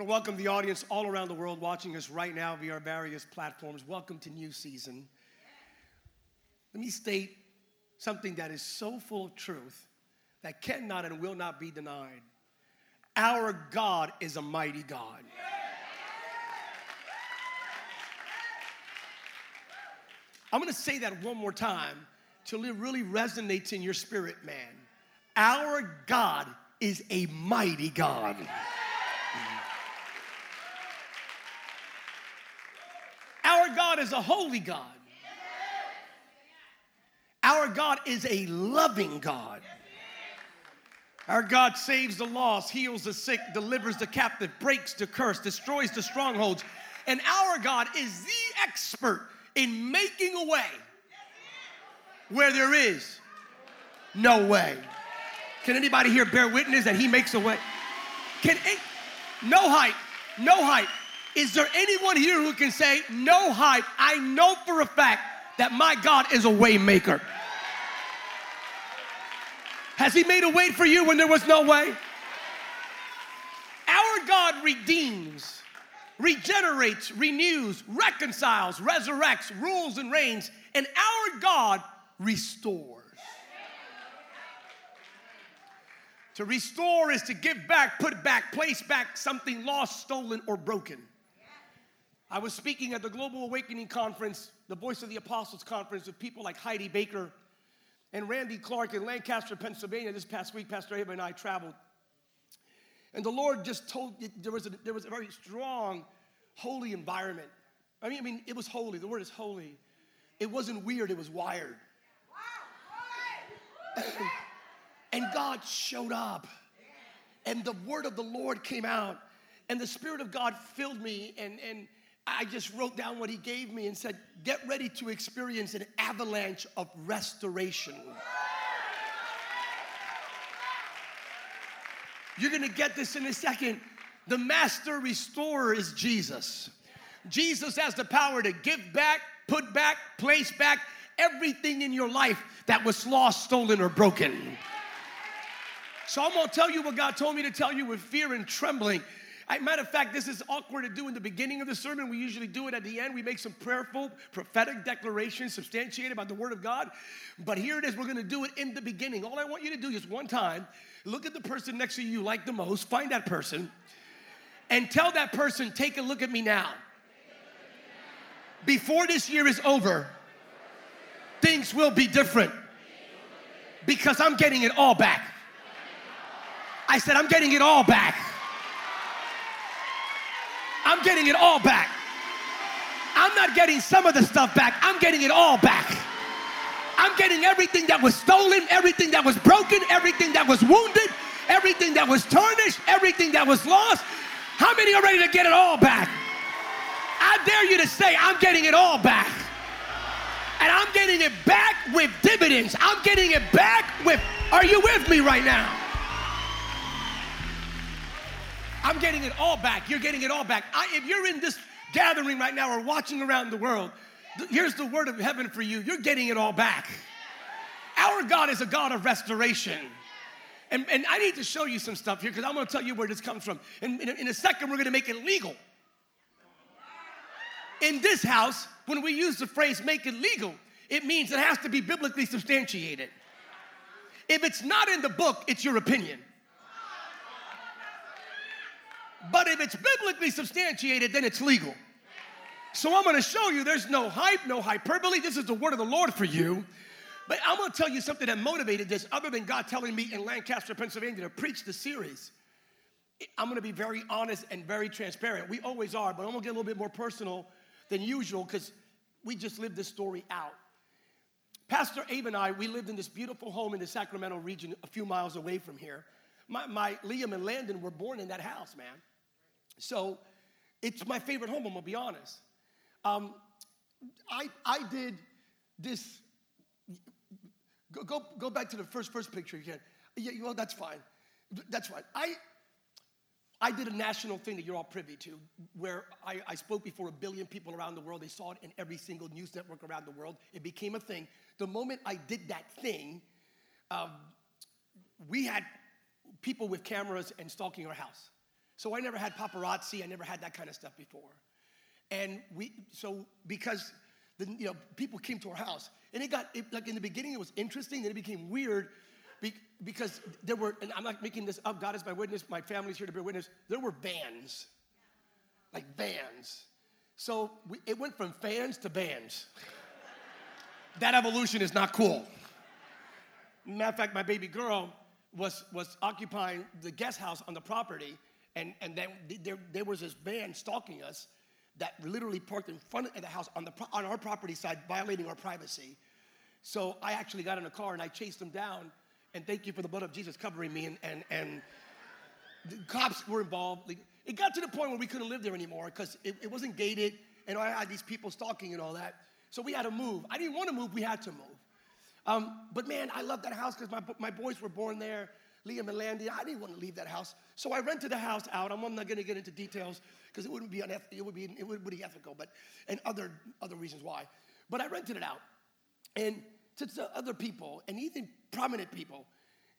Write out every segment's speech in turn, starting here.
want to welcome the audience all around the world watching us right now via our various platforms. Welcome to New Season. Let me state something that is so full of truth that cannot and will not be denied. Our God is a mighty God. I'm going to say that one more time till it really resonates in your spirit, man. Our God is a mighty God. Our God is a holy God. Our God is a loving God. Our God saves the lost, heals the sick, delivers the captive, breaks the curse, destroys the strongholds. And our God is the expert in making a way where there is no way. Can anybody here bear witness that he makes a way? Can it, no hype, no hype. Is there anyone here who can say, no hype, I know for a fact that my God is a way maker? Has he made a way for you when there was no way? Our God redeems, regenerates, renews, reconciles, resurrects, rules, and reigns, and our God restores. To restore is to give back, put back, place back something lost, stolen, or broken. I was speaking at the Global Awakening Conference, the Voice of the Apostles Conference, with people like Heidi Baker and Randy Clark in Lancaster, Pennsylvania. This past week, Pastor Ava and I traveled. And the Lord just told, there was a, there was a very strong, holy environment. I mean, I mean, it was holy. The word is holy. It wasn't weird, it was wired. and God showed up. And the word of the Lord came out. And the Spirit of God filled me. And, and I just wrote down what He gave me and said, Get ready to experience an avalanche of restoration. You're gonna get this in a second. The master restorer is Jesus. Jesus has the power to give back, put back, place back everything in your life that was lost, stolen, or broken. So I'm gonna tell you what God told me to tell you with fear and trembling. Matter of fact, this is awkward to do in the beginning of the sermon. We usually do it at the end. We make some prayerful, prophetic declarations substantiated by the Word of God. But here it is. We're going to do it in the beginning. All I want you to do is one time look at the person next to you you like the most, find that person, and tell that person, take a look at me now. Before this year is over, things will be different because I'm getting it all back. I said, I'm getting it all back. I'm getting it all back. I'm not getting some of the stuff back, I'm getting it all back. I'm getting everything that was stolen, everything that was broken, everything that was wounded, everything that was tarnished, everything that was lost. How many are ready to get it all back? I dare you to say, I'm getting it all back. And I'm getting it back with dividends. I'm getting it back with, are you with me right now? I'm getting it all back. You're getting it all back. I, if you're in this gathering right now or watching around the world, th- here's the word of heaven for you. You're getting it all back. Our God is a God of restoration. And, and I need to show you some stuff here because I'm going to tell you where this comes from. And in, in a second, we're going to make it legal. In this house, when we use the phrase make it legal, it means it has to be biblically substantiated. If it's not in the book, it's your opinion. But if it's biblically substantiated, then it's legal. So I'm going to show you there's no hype, no hyperbole. This is the word of the Lord for you. But I'm going to tell you something that motivated this, other than God telling me in Lancaster, Pennsylvania, to preach the series. I'm going to be very honest and very transparent. We always are, but I'm going to get a little bit more personal than usual because we just lived this story out. Pastor Abe and I, we lived in this beautiful home in the Sacramento region, a few miles away from here. My, my Liam and Landon were born in that house, man. So it's my favorite home, I'm gonna be honest. Um, I, I did this. Go, go, go back to the first first picture again. Yeah, well, that's fine. That's fine. I, I did a national thing that you're all privy to, where I, I, spoke before a billion people around the world. They saw it in every single news network around the world. It became a thing. The moment I did that thing, um, we had people with cameras and stalking our house. So I never had paparazzi. I never had that kind of stuff before. And we, so because the, you know, people came to our house, and it got it, like in the beginning it was interesting, then it became weird be, because there were, and I'm not making this up. God is my witness. My family's here to bear witness. There were bands, like bands. So we, it went from fans to bands. that evolution is not cool. Matter of fact, my baby girl was was occupying the guest house on the property, and and then there, there was this van stalking us that literally parked in front of the house on, the, on our property side, violating our privacy. So I actually got in a car and I chased them down. And thank you for the blood of Jesus covering me. And, and, and the cops were involved. It got to the point where we couldn't live there anymore because it, it wasn't gated. And I had these people stalking and all that. So we had to move. I didn't want to move, we had to move. Um, but man, I love that house because my, my boys were born there. Liam and Landy. I didn't want to leave that house. So I rented the house out. I'm not going to get into details because it wouldn't be unethical. It would be it would be ethical, but and other other reasons why. But I rented it out, and to, to other people, and even prominent people,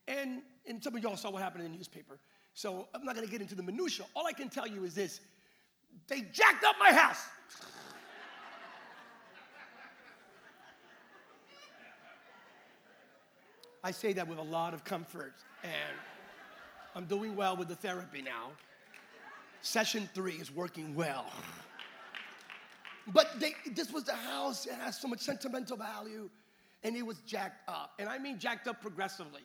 and and some of y'all saw what happened in the newspaper. So I'm not going to get into the minutia. All I can tell you is this: they jacked up my house. I say that with a lot of comfort, and I'm doing well with the therapy now. Session three is working well. But they, this was the house, it has so much sentimental value, and it was jacked up. And I mean jacked up progressively.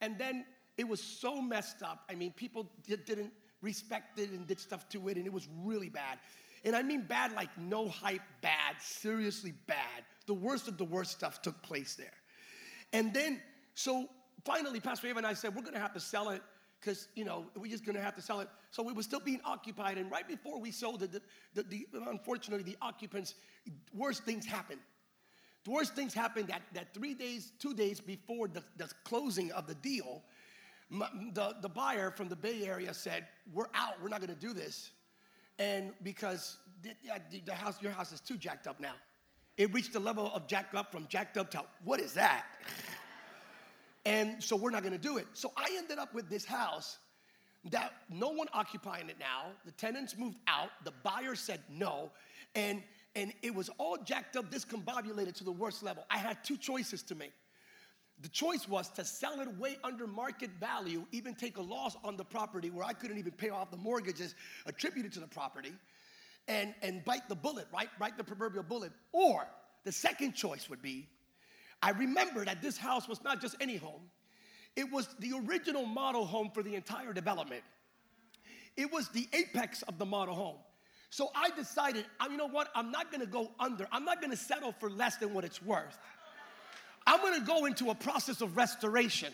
And then it was so messed up. I mean, people did, didn't respect it and did stuff to it, and it was really bad. And I mean bad, like no hype bad, seriously bad. The worst of the worst stuff took place there. And then, so finally, Pastor Ava and I said, we're gonna have to sell it because you know we're just gonna have to sell it. So it was still being occupied, and right before we sold it, the, the, the, unfortunately the occupants, worst things happened. The worst things happened that, that three days, two days before the, the closing of the deal, the, the buyer from the Bay Area said, "We're out. We're not gonna do this," and because the, the house, your house is too jacked up now. It reached the level of jacked up from jacked up to what is that? And so we're not gonna do it. So I ended up with this house that no one occupying it now. The tenants moved out, the buyer said no, and and it was all jacked up, discombobulated to the worst level. I had two choices to make. The choice was to sell it way under market value, even take a loss on the property where I couldn't even pay off the mortgages attributed to the property, and, and bite the bullet, right? Bite the proverbial bullet. Or the second choice would be I remember that this house was not just any home, it was the original model home for the entire development. It was the apex of the model home. So I decided, ah, you know what? I'm not gonna go under, I'm not gonna settle for less than what it's worth. I'm gonna go into a process of restoration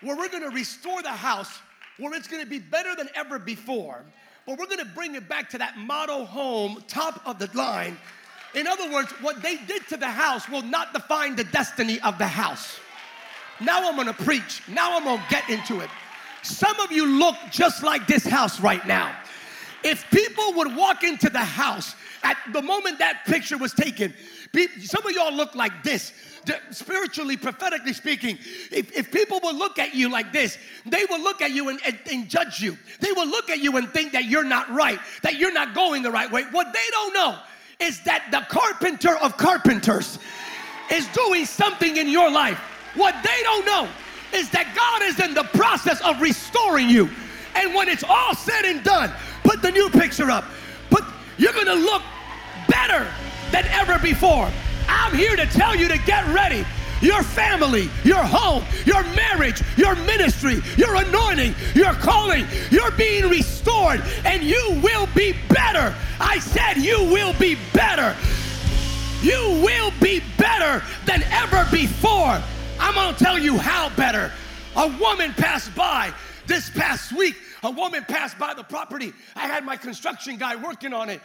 where we're gonna restore the house where it's gonna be better than ever before, but we're gonna bring it back to that model home, top of the line in other words, what they did to the house will not define the destiny of the house. Now I'm gonna preach. Now I'm gonna get into it. Some of you look just like this house right now. If people would walk into the house at the moment that picture was taken, some of y'all look like this. Spiritually, prophetically speaking, if, if people will look at you like this, they will look at you and, and, and judge you. They will look at you and think that you're not right, that you're not going the right way. What they don't know is that the carpenter of carpenters is doing something in your life. What they don't know is that God is in the process of restoring you. And when it's all said and done, put the new picture up. Put you're going to look better than ever before. I'm here to tell you to get ready your family, your home, your marriage, your ministry, your anointing, your calling. You're being restored and you will be better. I said you will be better. You will be better than ever before. I'm going to tell you how better. A woman passed by this past week a woman passed by the property. I had my construction guy working on it.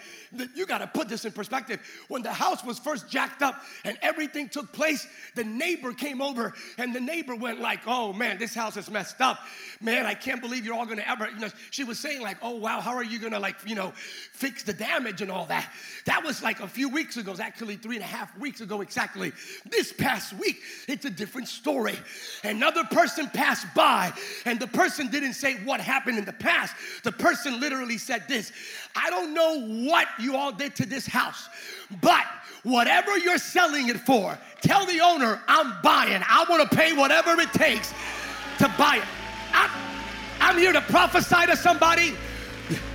You got to put this in perspective. When the house was first jacked up and everything took place, the neighbor came over and the neighbor went like, "Oh man, this house is messed up. Man, I can't believe you're all going to ever." You know, she was saying like, "Oh wow, how are you going to like, you know, fix the damage and all that?" That was like a few weeks ago. It was actually three and a half weeks ago exactly. This past week, it's a different story. Another person passed by, and the person didn't say what happened in the past, the person literally said this I don't know what you all did to this house, but whatever you're selling it for, tell the owner, I'm buying. I want to pay whatever it takes to buy it. I'm, I'm here to prophesy to somebody.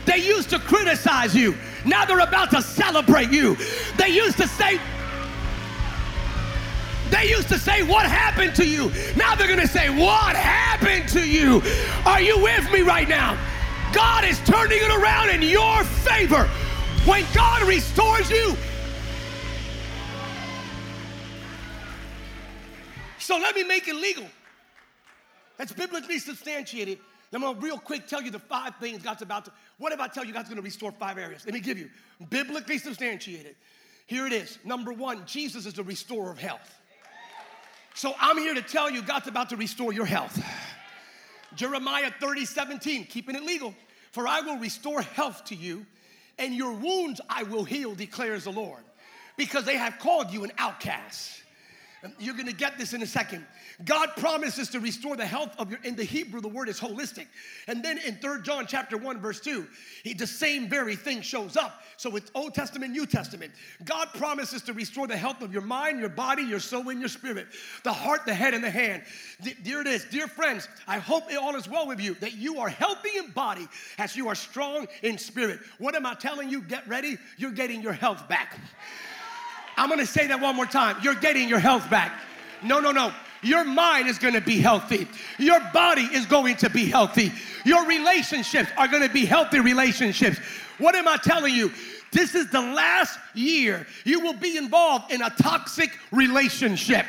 They used to criticize you. Now they're about to celebrate you. They used to say, they used to say, What happened to you? Now they're going to say, What happened to you? Are you with me right now? God is turning it around in your favor. When God restores you, so let me make it legal. That's biblically substantiated. I'm gonna real quick tell you the five things God's about to. What if I tell you God's gonna restore five areas? Let me give you biblically substantiated. Here it is. Number one, Jesus is the restorer of health. So I'm here to tell you God's about to restore your health. Jeremiah 30, 17, keeping it legal. For I will restore health to you, and your wounds I will heal, declares the Lord, because they have called you an outcast. You're gonna get this in a second. God promises to restore the health of your, in the Hebrew, the word is holistic. And then in 3 John chapter 1, verse 2, he, the same very thing shows up. So it's Old Testament, New Testament. God promises to restore the health of your mind, your body, your soul, and your spirit, the heart, the head, and the hand. Dear it is, dear friends, I hope it all is well with you, that you are healthy in body as you are strong in spirit. What am I telling you? Get ready, you're getting your health back. I'm gonna say that one more time. You're getting your health back. No, no, no. Your mind is gonna be healthy. Your body is going to be healthy. Your relationships are gonna be healthy relationships. What am I telling you? This is the last year you will be involved in a toxic relationship.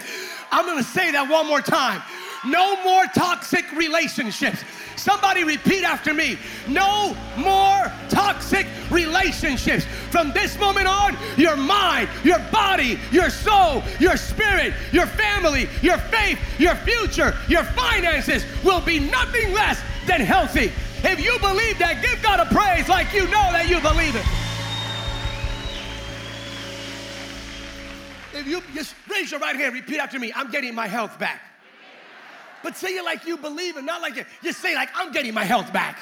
I'm gonna say that one more time. No more toxic relationships. Somebody repeat after me. No more toxic relationships. From this moment on, your mind, your body, your soul, your spirit, your family, your faith, your future, your finances will be nothing less than healthy. If you believe that, give God a praise like you know that you believe it. If you just raise your right hand, repeat after me I'm getting my health back. But say it like you believe it, not like it. Just say like I'm getting my health back.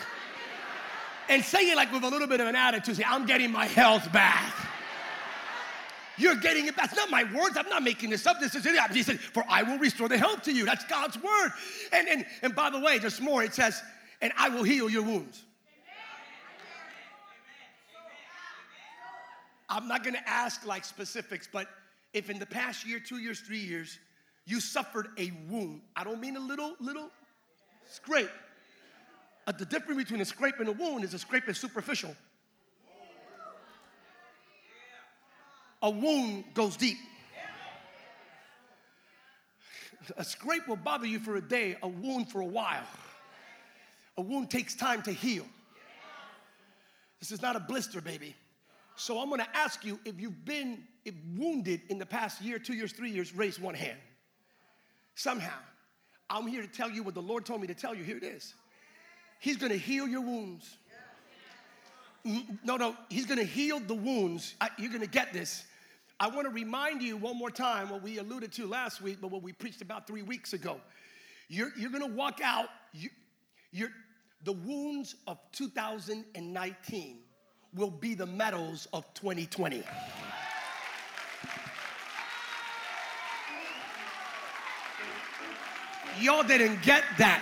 And say it like with a little bit of an attitude. Say, I'm getting my health back. You're getting it. That's not my words. I'm not making this up. This is it. He said, For I will restore the health to you. That's God's word. And, and, and by the way, there's more. It says, And I will heal your wounds. I'm not going to ask like specifics, but if in the past year, two years, three years, you suffered a wound. I don't mean a little, little scrape. Uh, the difference between a scrape and a wound is a scrape is superficial. A wound goes deep. A scrape will bother you for a day, a wound for a while. A wound takes time to heal. This is not a blister, baby. So I'm gonna ask you if you've been wounded in the past year, two years, three years, raise one hand somehow. I'm here to tell you what the Lord told me to tell you. Here it is. He's to heal your wounds. No, no, He's to heal the wounds. You're to get this. I want to remind you one more time what we alluded to last week, but what we preached about three weeks ago. You're, you're to walk out, you, you're, the wounds of 2019 will be the medals of 2020. Y'all didn't get that.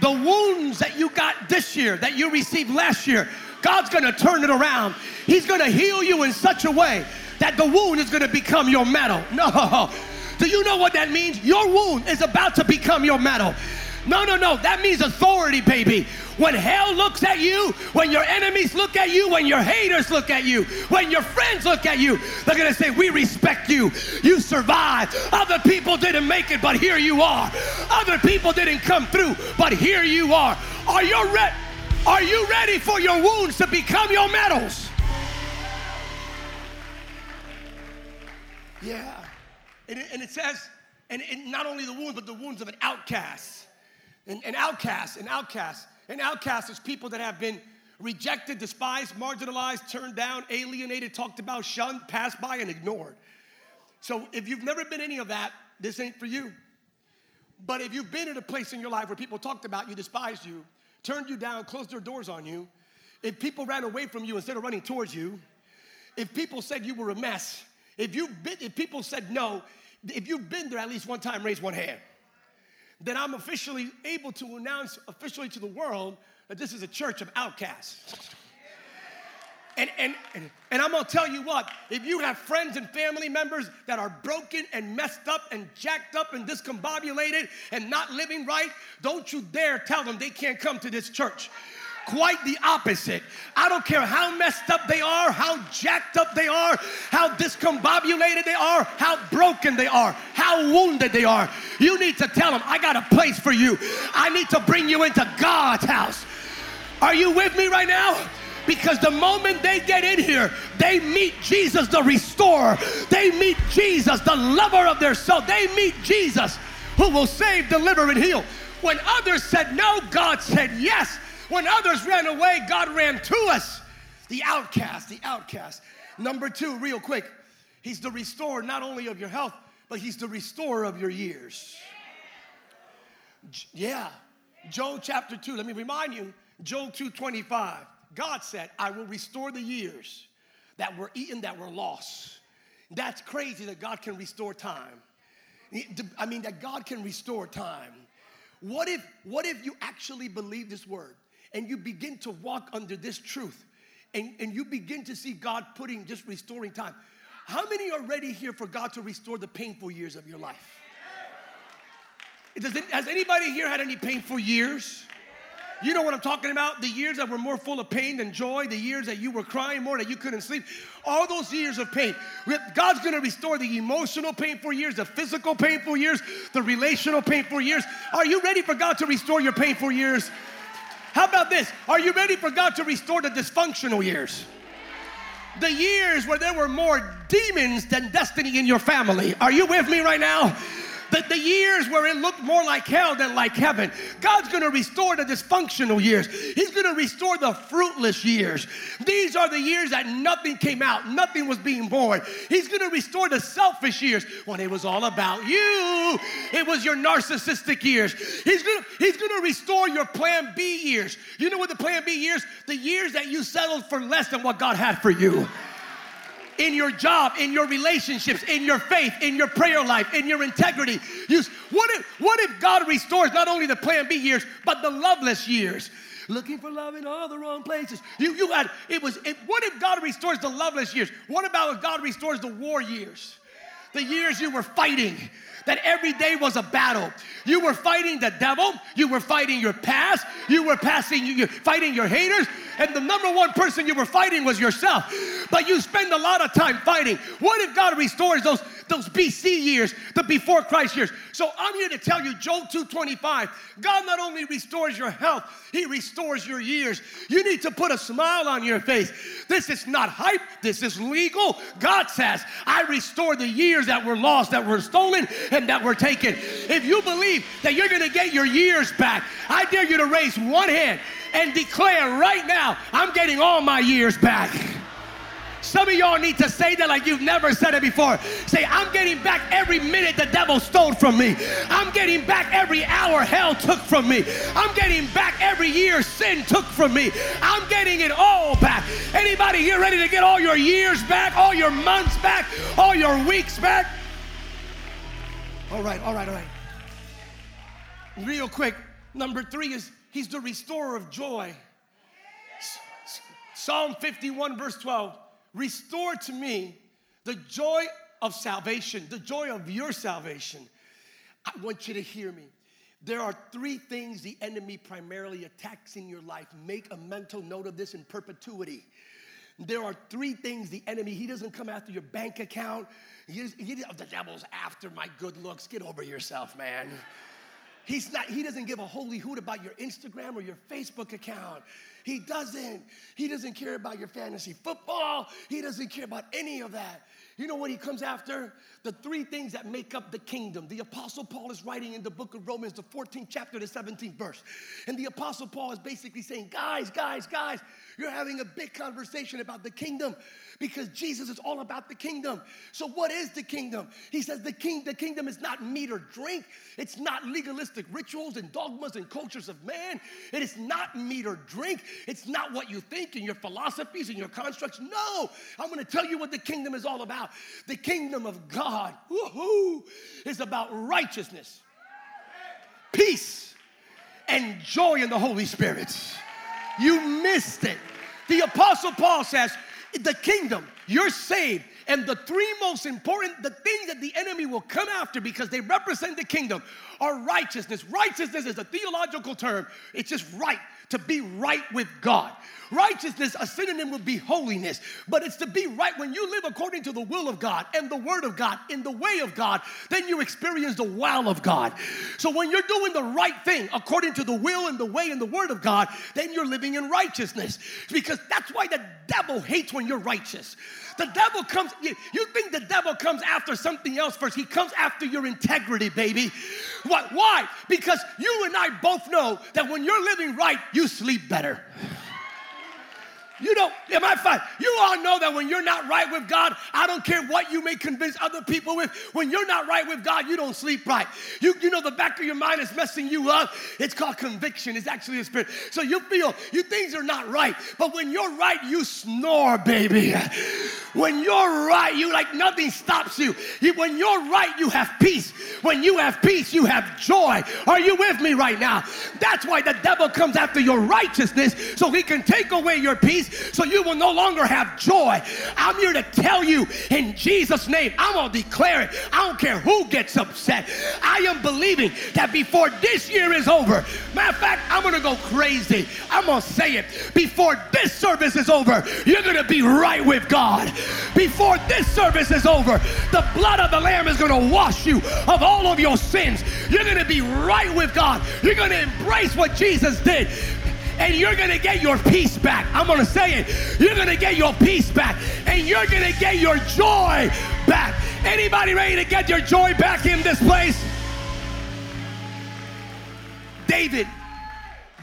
The wounds that you got this year, that you received last year, God's gonna turn it around. He's gonna heal you in such a way that the wound is gonna become your medal. No. Do you know what that means? Your wound is about to become your medal. No, no, no. That means authority, baby. When hell looks at you, when your enemies look at you, when your haters look at you, when your friends look at you, they're going to say, We respect you. You survived. Other people didn't make it, but here you are. Other people didn't come through, but here you are. Are you, re- are you ready for your wounds to become your medals? Yeah. And it, and it says, and, and not only the wounds, but the wounds of an outcast. An, an outcast, an outcast. An outcast is people that have been rejected, despised, marginalized, turned down, alienated, talked about, shunned, passed by, and ignored. So if you've never been any of that, this ain't for you. But if you've been in a place in your life where people talked about you, despised you, turned you down, closed their doors on you, if people ran away from you instead of running towards you, if people said you were a mess, if you've been, if people said no, if you've been there at least one time, raise one hand. Then I'm officially able to announce officially to the world that this is a church of outcasts. And, and, and, I'm gonna tell you what, if you have friends and family members that are broken and messed up and jacked up and discombobulated and not living right, don't you dare tell them they can't come to this church. Quite the opposite. I don't care how messed up they are, how jacked up they are, how discombobulated they are, how broken they are, how wounded they are. You need to tell them, I got a place for you. I need to bring you into God's house. Are you with me right now? Because the moment they get in here, they meet Jesus, the restorer. They meet Jesus, the lover of their soul. They meet Jesus, who will save, deliver, and heal. When others said no, God said yes. When others ran away, God ran to us. The outcast, the outcast. Number two, real quick, He's the restorer not only of your health, but He's the restorer of your years. Yeah. Joel chapter 2, let me remind you, Joel 2:25. God said, I will restore the years that were eaten, that were lost. That's crazy that God can restore time. I mean, that God can restore time. What if, what if you actually believe this word and you begin to walk under this truth and, and you begin to see God putting, just restoring time? How many are ready here for God to restore the painful years of your life? Does it, has anybody here had any painful years? You know what I'm talking about? The years that were more full of pain than joy, the years that you were crying more, that you couldn't sleep. All those years of pain. God's gonna restore the emotional painful years, the physical painful years, the relational painful years. Are you ready for God to restore your painful years? How about this? Are you ready for God to restore the dysfunctional years? The years where there were more demons than destiny in your family. Are you with me right now? The, the years where it looked more like hell than like heaven. God's going to restore the dysfunctional years. He's going to restore the fruitless years. These are the years that nothing came out, nothing was being born. He's going to restore the selfish years when it was all about you. It was your narcissistic years. He's going to, he's going to restore your plan B years. You know what the plan B years? The years that you settled for less than what God had for you in your job, in your relationships, in your faith, in your prayer life, in your integrity. You, what, if, what if God restores not only the plan B years, but the loveless years? Looking for love in all the wrong places. You, you had, it was, it, what if God restores the loveless years? What about if God restores the war years? The years you were fighting, that every day was a battle. You were fighting the devil, you were fighting your past, you were passing, you, fighting your haters, and the number one person you were fighting was yourself. But you spend a lot of time fighting. What if God restores those, those BC years, the before Christ years? So I'm here to tell you, Joel 2:25, God not only restores your health, He restores your years. You need to put a smile on your face. This is not hype, this is legal. God says, I restore the years that were lost, that were stolen, and that were taken. If you believe that you're gonna get your years back, I dare you to raise one hand and declare right now, I'm getting all my years back. Some of y'all need to say that like you've never said it before. Say, I'm getting back every minute the devil stole from me. I'm getting back every hour hell took from me. I'm getting back every year sin took from me. I'm getting it all back. Anybody here ready to get all your years back, all your months back, all your weeks back? All right, all right, all right. Real quick, number three is He's the restorer of joy. Psalm 51, verse 12 Restore to me the joy of salvation, the joy of your salvation. I want you to hear me. There are three things the enemy primarily attacks in your life. Make a mental note of this in perpetuity. There are three things the enemy, he doesn't come after your bank account. He, he, oh, the devil's after my good looks. Get over yourself, man. He's not, he doesn't give a holy hoot about your Instagram or your Facebook account. He doesn't. He doesn't care about your fantasy football. He doesn't care about any of that. You know what he comes after? The three things that make up the kingdom. The Apostle Paul is writing in the book of Romans, the 14th chapter, the 17th verse. And the Apostle Paul is basically saying, guys, guys, guys, You're having a big conversation about the kingdom because Jesus is all about the kingdom. So what is the kingdom? He says the king the kingdom is not meat or drink. It's not legalistic rituals and dogmas and cultures of man. It is not meat or drink. It's not what you think and your philosophies and your constructs. No, I'm going to tell you what the kingdom is all about. The kingdom of God woo-hoo, is about righteousness, peace, and joy in the Holy Spirit. You missed it. The Apostle Paul says, the kingdom, you're saved. And the three most important, the things that the enemy will come after because they represent the kingdom are righteousness. Righteousness is a theological term, it's just right, to be right with God. Righteousness, a synonym would be holiness, but it's to be right when you live according to the will of God and the word of God in the way of God, then you experience the wow of God. So when you're doing the right thing according to the will and the way and the word of God, then you're living in righteousness because that's why the devil hates when you're righteous. The devil comes, you, you think the devil comes after something else first. He comes after your integrity, baby. What? Why? Because you and I both know that when you're living right, you sleep better. You don't, am I fine? You all know that when you're not right with God, I don't care what you may convince other people with, when you're not right with God, you don't sleep right. You, you know the back of your mind is messing you up. It's called conviction. It's actually a spirit. So you feel you things are not right. But when you're right, you snore, baby. When you're right, you like nothing stops you. you. When you're right, you have peace. When you have peace, you have joy. Are you with me right now? That's why the devil comes after your righteousness so he can take away your peace so you will no longer have joy. I'm here to tell you in Jesus' name, I'm going to declare it. I don't care who gets upset. I am believing that before this year is over, matter of fact, I'm going to go crazy. I'm going to say it. Before this service is over, you're going to be right with God. Before this service is over, the blood of the Lamb is going to wash you of all of your sins. You're going to be right with God. You're going to embrace what Jesus did and you're gonna get your peace back. I'm gonna say it. You're gonna get your peace back, and you're gonna get your joy back. Anybody ready to get your joy back in this place? David,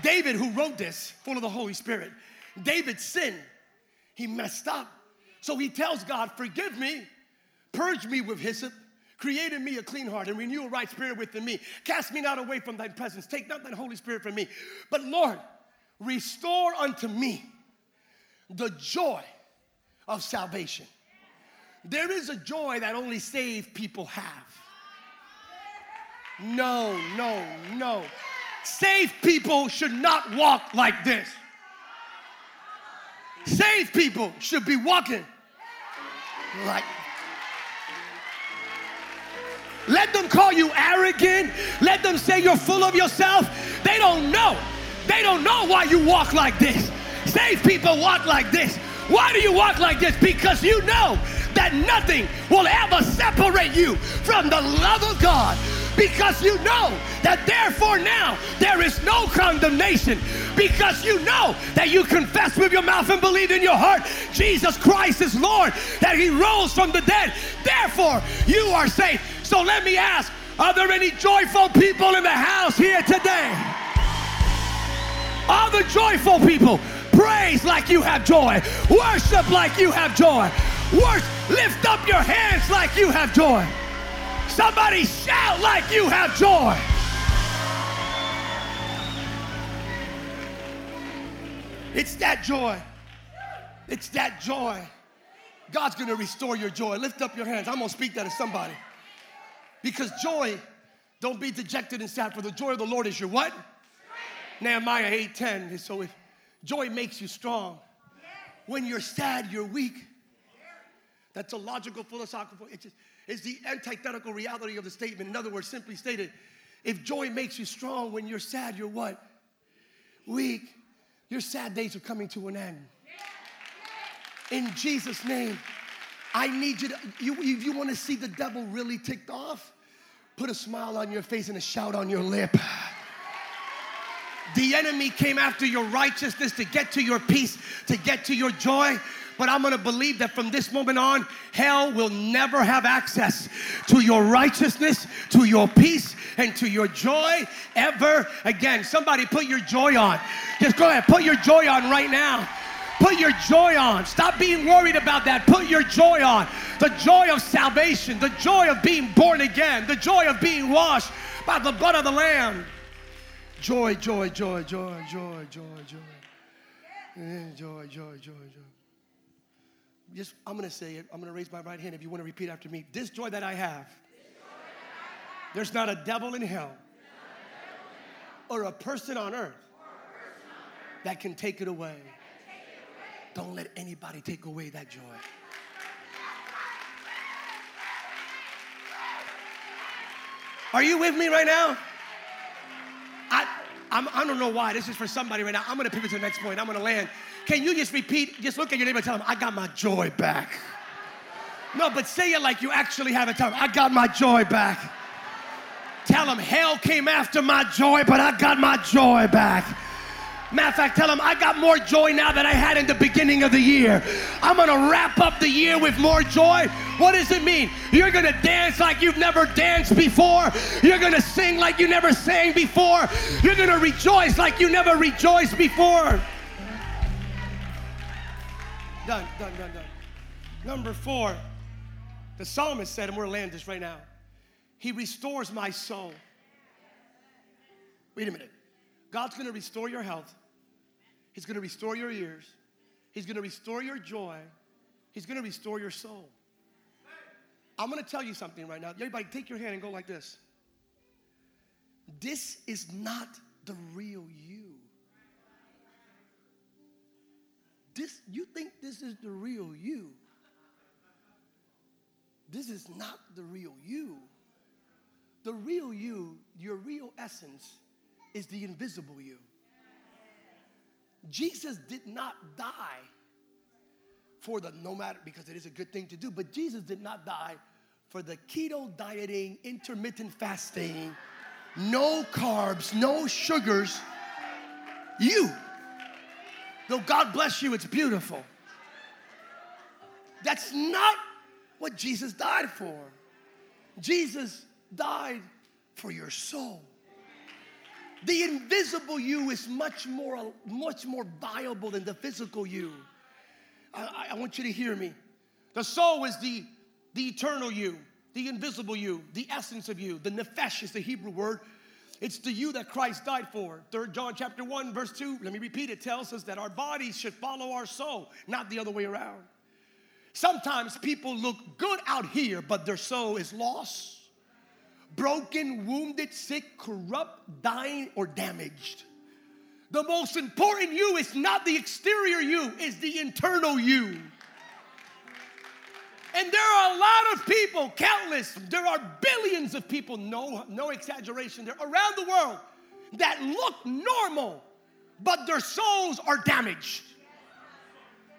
David, who wrote this, full of the Holy Spirit, David sinned. He messed up. So he tells God, Forgive me, purge me with hyssop, create in me a clean heart, and renew a right spirit within me. Cast me not away from thy presence. Take not thine Holy Spirit from me. But Lord, Restore unto me the joy of salvation. There is a joy that only saved people have. No, no, no. Saved people should not walk like this. Saved people should be walking like. Let them call you arrogant. Let them say you're full of yourself. They don't know they don't know why you walk like this. Saved people walk like this. Why do you walk like this? Because you know that nothing will ever separate you from the love of God. Because you know that therefore now there is no condemnation. Because you know that you confess with your mouth and believe in your heart Jesus Christ is Lord, that He rose from the dead. Therefore, you are saved. So let me ask are there any joyful people in the house here today? All the joyful people, praise like you have joy. Worship like you have joy. Worship, lift up your hands like you have joy. Somebody shout like you have joy. It's that joy. It's that joy. God's to restore your joy. Lift up your hands. I'm to speak that to somebody. Because joy, don't be dejected and sad, for the joy of the Lord is your what? Nehemiah 8:10. So if joy makes you strong, when you're sad, you're weak. That's a logical, philosophical. It's, just, it's the antithetical reality of the statement. In other words, simply stated, if joy makes you strong, when you're sad, you're what? Weak. Your sad days are coming to an end. In Jesus' name, I need you to, you, if you want to see the devil really ticked off, put a smile on your face and a shout on your lip. The enemy came after your righteousness to get to your peace, to get to your joy. But I'm gonna believe that from this moment on, hell will never have access to your righteousness, to your peace, and to your joy ever again. Somebody put your joy on. Just go ahead, put your joy on right now. Put your joy on. Stop being worried about that. Put your joy on. The joy of salvation, the joy of being born again, the joy of being washed by the blood of the Lamb. Joy, joy, joy, joy, joy, joy, joy. Joy, joy, joy, joy. Just, I'm going to say it. I'm going to raise my right hand if you want to repeat after me. This joy that I have, there's not a devil in hell or a person on earth that can take it away. Don't let anybody take away that joy. Are you with me right now? I, I'm, I do not know why. This is for somebody right now. I'm going to pivot to the next point. I'm going to land. Can you just repeat? Just look at your neighbor and tell them, I got my joy back. No, but say it like you actually have it. Tell them, I got my joy back. Tell them, hell came after my joy, but I got my joy back. Matter of fact, tell them I got more joy now than I had in the beginning of the year. I'm gonna wrap up the year with more joy. What does it mean? You're gonna dance like you've never danced before. You're gonna sing like you never sang before. You're gonna rejoice like you never rejoiced before. Done, done, done, done. Number four, the psalmist said, and we're land this right now. He restores my soul. Wait a minute. God's gonna restore your health. He's going to restore your ears. He's going to restore your joy. He's going to restore your soul. I'm going to tell you something right now. Everybody, take your hand and go like this. This is not the real you. This, you think this is the real you. This is not the real you. The real you, your real essence, is the invisible you. Jesus did not die for the no matter, because it is a good thing to do, but Jesus did not die for the keto dieting, intermittent fasting, no carbs, no sugars. You. Though God bless you, it's beautiful. That's not what Jesus died for. Jesus died for your soul. The invisible you is much more, much more viable than the physical you. I, I, want you to hear me. The soul is the, the eternal you, the invisible you, the essence of you. The nephesh is the Hebrew word. It's the you that Christ died for. Third John chapter 1, verse 2, let me repeat it, tells us that our bodies should follow our soul, not the other way around. Sometimes people look good out here, but their soul is lost broken, wounded, sick, corrupt, dying, or damaged. The most important you is not the exterior you, is the internal you. And there are a lot of people, countless, there are billions of people, no, no exaggeration, they're around the world that look normal, but their souls are damaged.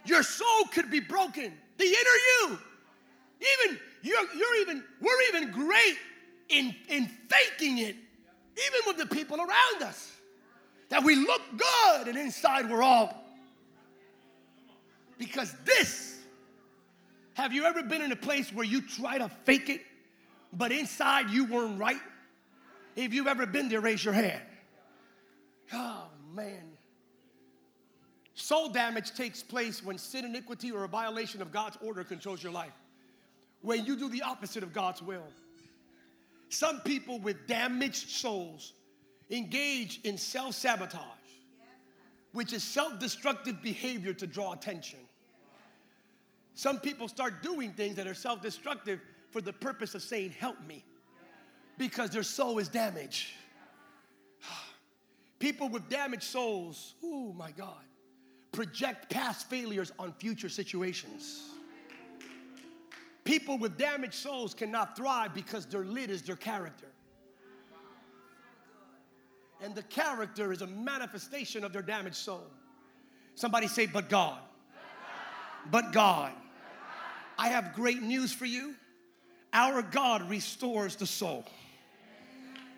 Your soul could be broken. The inner you, even you're, you're even, we're even great in, in faking it, even with the people around us. That we look good and inside we're all. Because this, have you ever been in a place where you try to fake it, but inside you weren't right? If you've ever been there, raise your hand. Oh, man. Soul damage takes place when sin, iniquity, or a violation of God's order controls your life. When you do the opposite of God's will. Some people with damaged souls engage in self sabotage, which is self destructive behavior to draw attention. Some people start doing things that are self destructive for the purpose of saying, Help me, because their soul is damaged. People with damaged souls, oh my God, project past failures on future situations. People with damaged souls cannot thrive because their lid is their character. And the character is a manifestation of their damaged soul. Somebody say, but God. But God. I have great news for you. Our God restores the soul.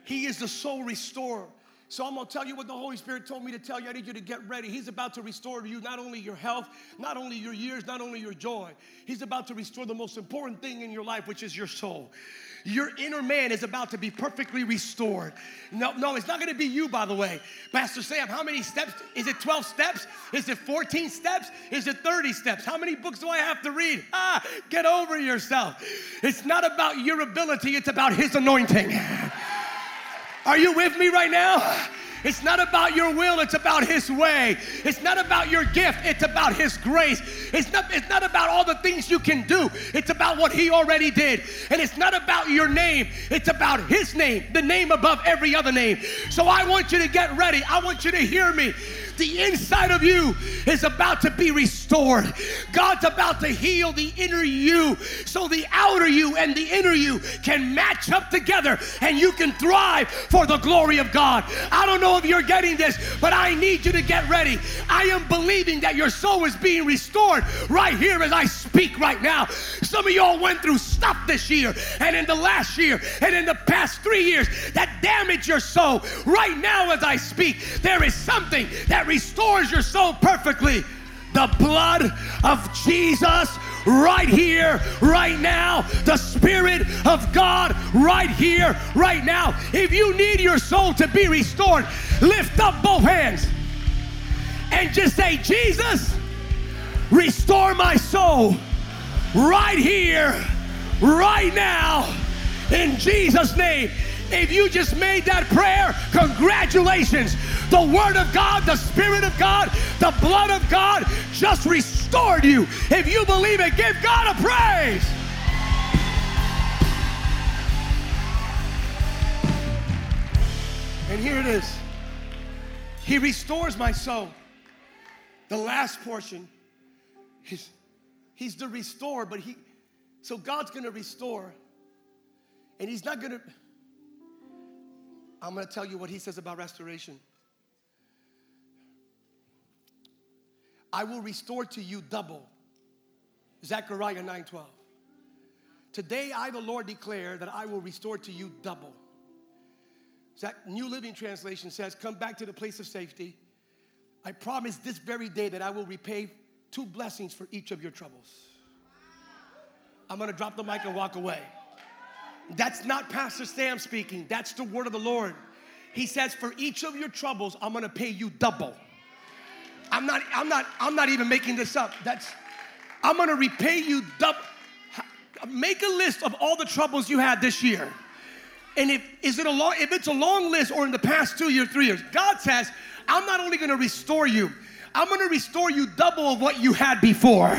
He is the soul restorer. So I'm gonna tell you what the Holy Spirit told me to tell you. I need you to get ready. He's about to restore to you not only your health, not only your years, not only your joy. He's about to restore the most important thing in your life, which is your soul. Your inner man is about to be perfectly restored. No, no, it's not gonna be you, by the way. Pastor Sam, how many steps? Is it 12 steps? Is it 14 steps? Is it 30 steps? How many books do I have to read? Ah, get over yourself. It's not about your ability, it's about his anointing. Are you with me right now? It's not about your will, it's about His way. It's not about your gift, it's about His grace. It's not, it's not about all the things you can do, it's about what He already did. And it's not about your name, it's about His name, the name above every other name. So I want you to get ready. I want you to hear me. The inside of you is about to be restored. God's about to heal the inner you so the outer you and the inner you can match up together and you can thrive for the glory of God. I don't know if you're getting this, but I need you to get ready. I am believing that your soul is being restored right here as I speak right now. Some of y'all went through stuff this year and in the last year and in the past three years that damaged your soul. Right now, as I speak, there is something that restores your soul perfectly. The blood of Jesus right here, right now. The Spirit of God right here, right now. If you need your soul to be restored, lift up both hands and just say, Jesus, restore my soul right here, right now, in Jesus' name. If you just made that prayer, congratulations. The Word of God, the Spirit of God, the blood of God just restored you. If you believe it, give God a praise. And here it is He restores my soul. The last portion, he's, he's the restore, but he, so God's gonna restore, and He's not gonna, I'm gonna tell you what He says about restoration. I will restore to you double. Zechariah 9:12. Today I, the Lord, declare that I will restore to you double. That New Living Translation says, Come back to the place of safety. I promise this very day that I will repay two blessings for each of your troubles. I'm gonna drop the mic and walk away. That's not Pastor Sam speaking, that's the word of the Lord. He says, For each of your troubles, I'm gonna pay you double. I'm not, I'm not, I'm not even making this up. That's, I'm gonna repay you double. Make a list of all the troubles you had this year. And if is it a long, if it's a long list or in the past two years, three years, God says, I'm not only gonna restore you, I'm gonna restore you double of what you had before.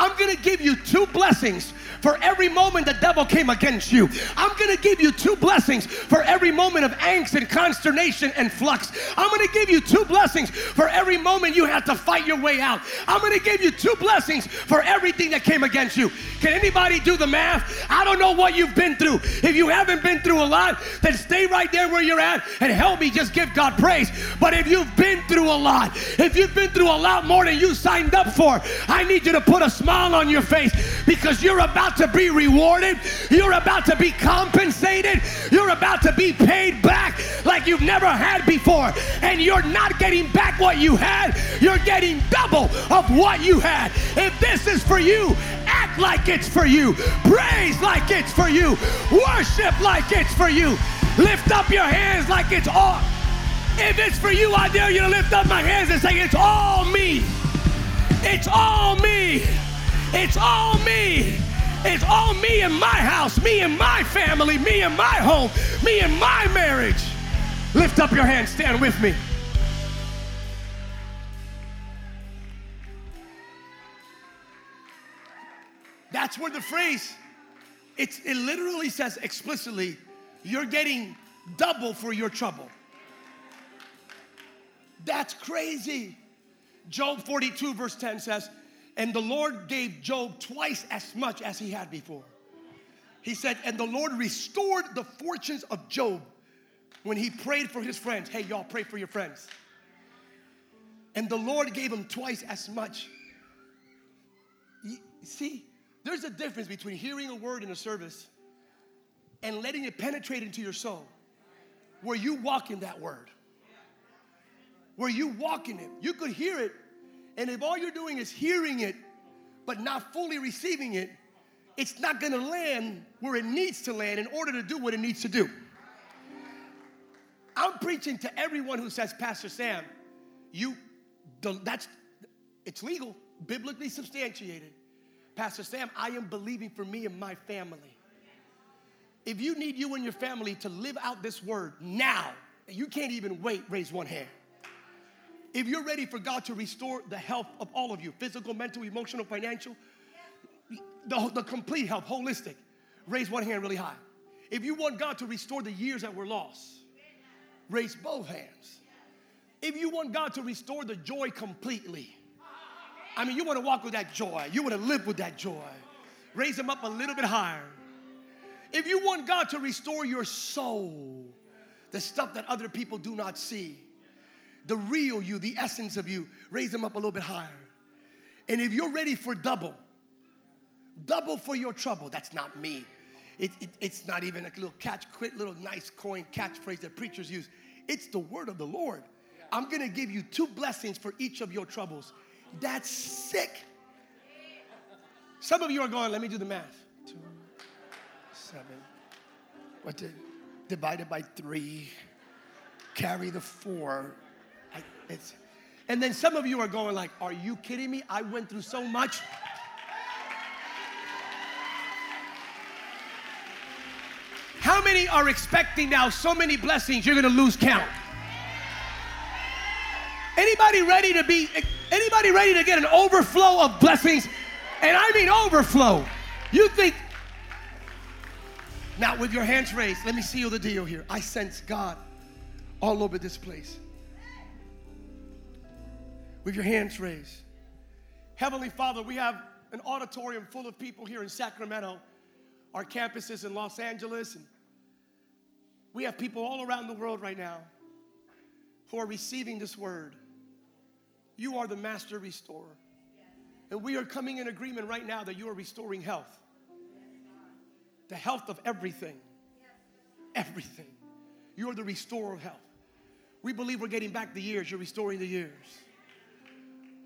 I'm gonna give you two blessings for every moment the devil came against you. I'm gonna give you two blessings for every moment of angst and consternation and flux. I'm gonna give you two blessings for every moment you had to fight your way out. I'm gonna give you two blessings for everything that came against you. Can anybody do the math? I don't know what you've been through. If you haven't been through a lot, then stay right there where you're at and help me just give God praise. But if you've been through a lot, if you've been through a lot more than you signed up for, I need you to put a smile on your face because you're about to be rewarded. You're about to be compensated. You're about to be paid back like you've never had before. And you're not getting back what you had, you're getting double of what you had. If this is for you, act like it's for you. Praise like it's for you. Worship like it's for you. Lift up your hands like it's all. If it's for you, I dare you to lift up my hands and say, It's all me. It's all me. It's all me. It's all me and my house, me and my family, me and my home, me and my marriage. Lift up your hands, stand with me. That's where the phrase, it's, it literally says explicitly, you're getting double for your trouble. That's crazy. Job 42, verse 10 says, And the Lord gave Job twice as much as he had before. He said, And the Lord restored the fortunes of Job when he prayed for his friends. Hey, y'all, pray for your friends. And the Lord gave him twice as much. See, there's a difference between hearing a word in a service and letting it penetrate into your soul where you walk in that word. where you walk in it. You could hear it, and if all you're doing is hearing it, but not fully receiving it, it's not gonna land where it needs to land in order to do what it needs to do. I'm preaching to everyone who says, Pastor Sam, you, that's, it's legal, biblically substantiated. Pastor Sam, I am believing for me and my family. If you need you and your family to live out this word now, you can't even wait, raise one hand. If you're ready for God to restore the health of all of you physical, mental, emotional, financial the, the complete health, holistic raise one hand really high. If you want God to restore the years that were lost, raise both hands. If you want God to restore the joy completely, I mean, you want to walk with that joy, you want to live with that joy, raise them up a little bit higher. If you want God to restore your soul, the stuff that other people do not see, the real you, the essence of you, raise them up a little bit higher. And if you're ready for double, double for your trouble, that's not me. It, it, it's not even a little catch, quit, little nice coin catchphrase that preachers use. It's the word of the Lord. I'm gonna give you two blessings for each of your troubles. That's sick. Some of you are going, let me do the math. Two, seven, what did, divided by three, carry the four. And then some of you are going like, are you kidding me? I went through so much. How many are expecting now so many blessings you're gonna lose count? Anybody ready to be, anybody ready to get an overflow of blessings? And I mean overflow. You think, now with your hands raised, let me seal the deal here. I sense God all over this place. With your hands raised. Heavenly Father, we have an auditorium full of people here in Sacramento our campuses in Los Angeles. And we have people all around the world right now who are receiving this word. You are the master restorer. And we are coming in agreement right now that you are restoring health. The health of everything. Everything. You are the restorer of health. We believe we're getting back the years. You're restoring the years.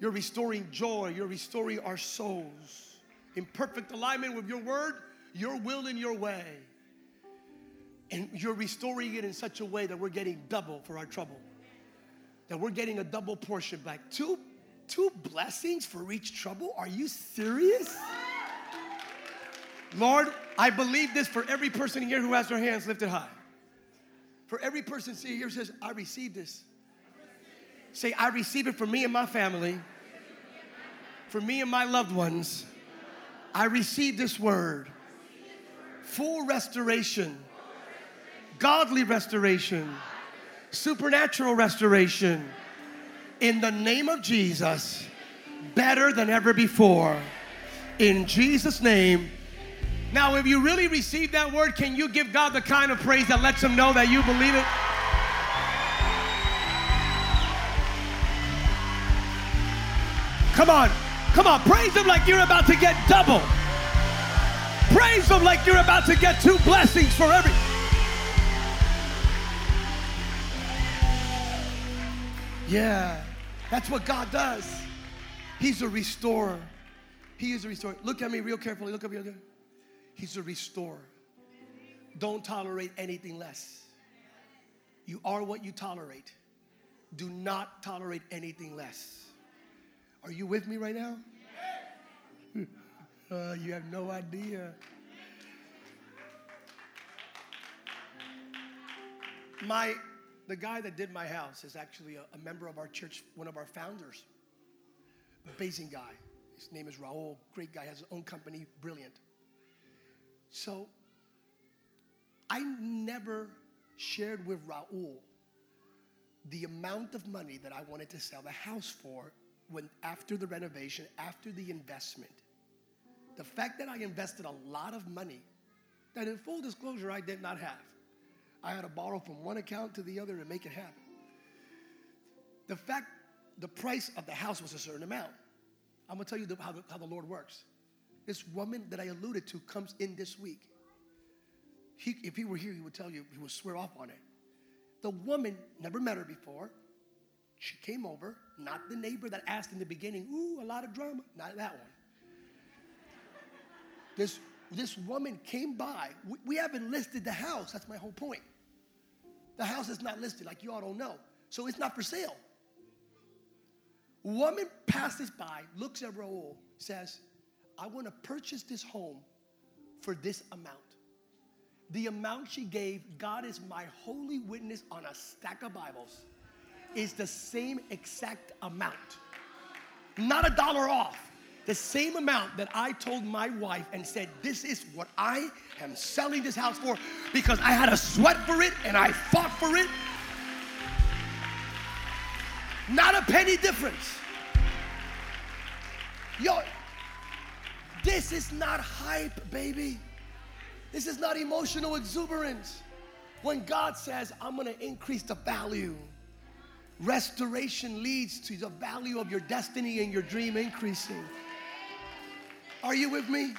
You're restoring joy. You're restoring our souls in perfect alignment with your word your will and your way. And you're restoring it in such a way that we're getting double for our trouble. That we're getting a double portion back. Two, two blessings for each trouble? Are you serious? Lord, I believe this for every person here who has their hands lifted high. For every person sitting here says, I receive this. Say, I receive it for me and my family, for me and my loved ones. I receive this word full restoration, godly restoration, supernatural restoration in the name of Jesus, better than ever before. In Jesus' name. Now, if you really receive that word, can you give God the kind of praise that lets him know that you believe it? Come on, come on, praise him like you're about to get double. Praise Him like you're about to get two blessings for every. Yeah, that's what God does. He's a restorer. He is a restorer. Look at me real carefully. Look at me again. He's a restorer. Don't tolerate anything less. You are what you tolerate. Do not tolerate anything less. Are you with me right now? Uh, you have no idea. My, the guy that did my house is actually a, a member of our church, one of our founders. Amazing guy. His name is Raul. Great guy. Has his own company. Brilliant. So, I never shared with Raul the amount of money that I wanted to sell the house for when after the renovation, after the investment. The fact that I invested a lot of money that, in full disclosure, I did not have. I had to borrow from one account to the other to make it happen. The fact, the price of the house was a certain amount. I'm gonna tell you the, how, the, how the Lord works. This woman that I alluded to comes in this week. He, if he were here, he would tell you, he would swear off on it. The woman, never met her before, She came over, not the neighbor that asked in the beginning, ooh, a lot of drama, not that one. This, this woman came by. We, we haven't listed the house, that's my whole point. The house is not listed, like you all don't know. So it's not for sale. Woman passes by, looks at Raul, says, I want to purchase this home for this amount. The amount she gave, God is my holy witness on a stack of Bibles, is the same exact amount. Not a dollar off. The same amount that I told my wife and said, This is what I am selling this house for because I had a sweat for it and I fought for it. Not a penny difference. Yo, this is not hype, baby. This is not emotional exuberance. When God says, I'm gonna increase the value, restoration leads to the value of your destiny and your dream increasing. Are you with me?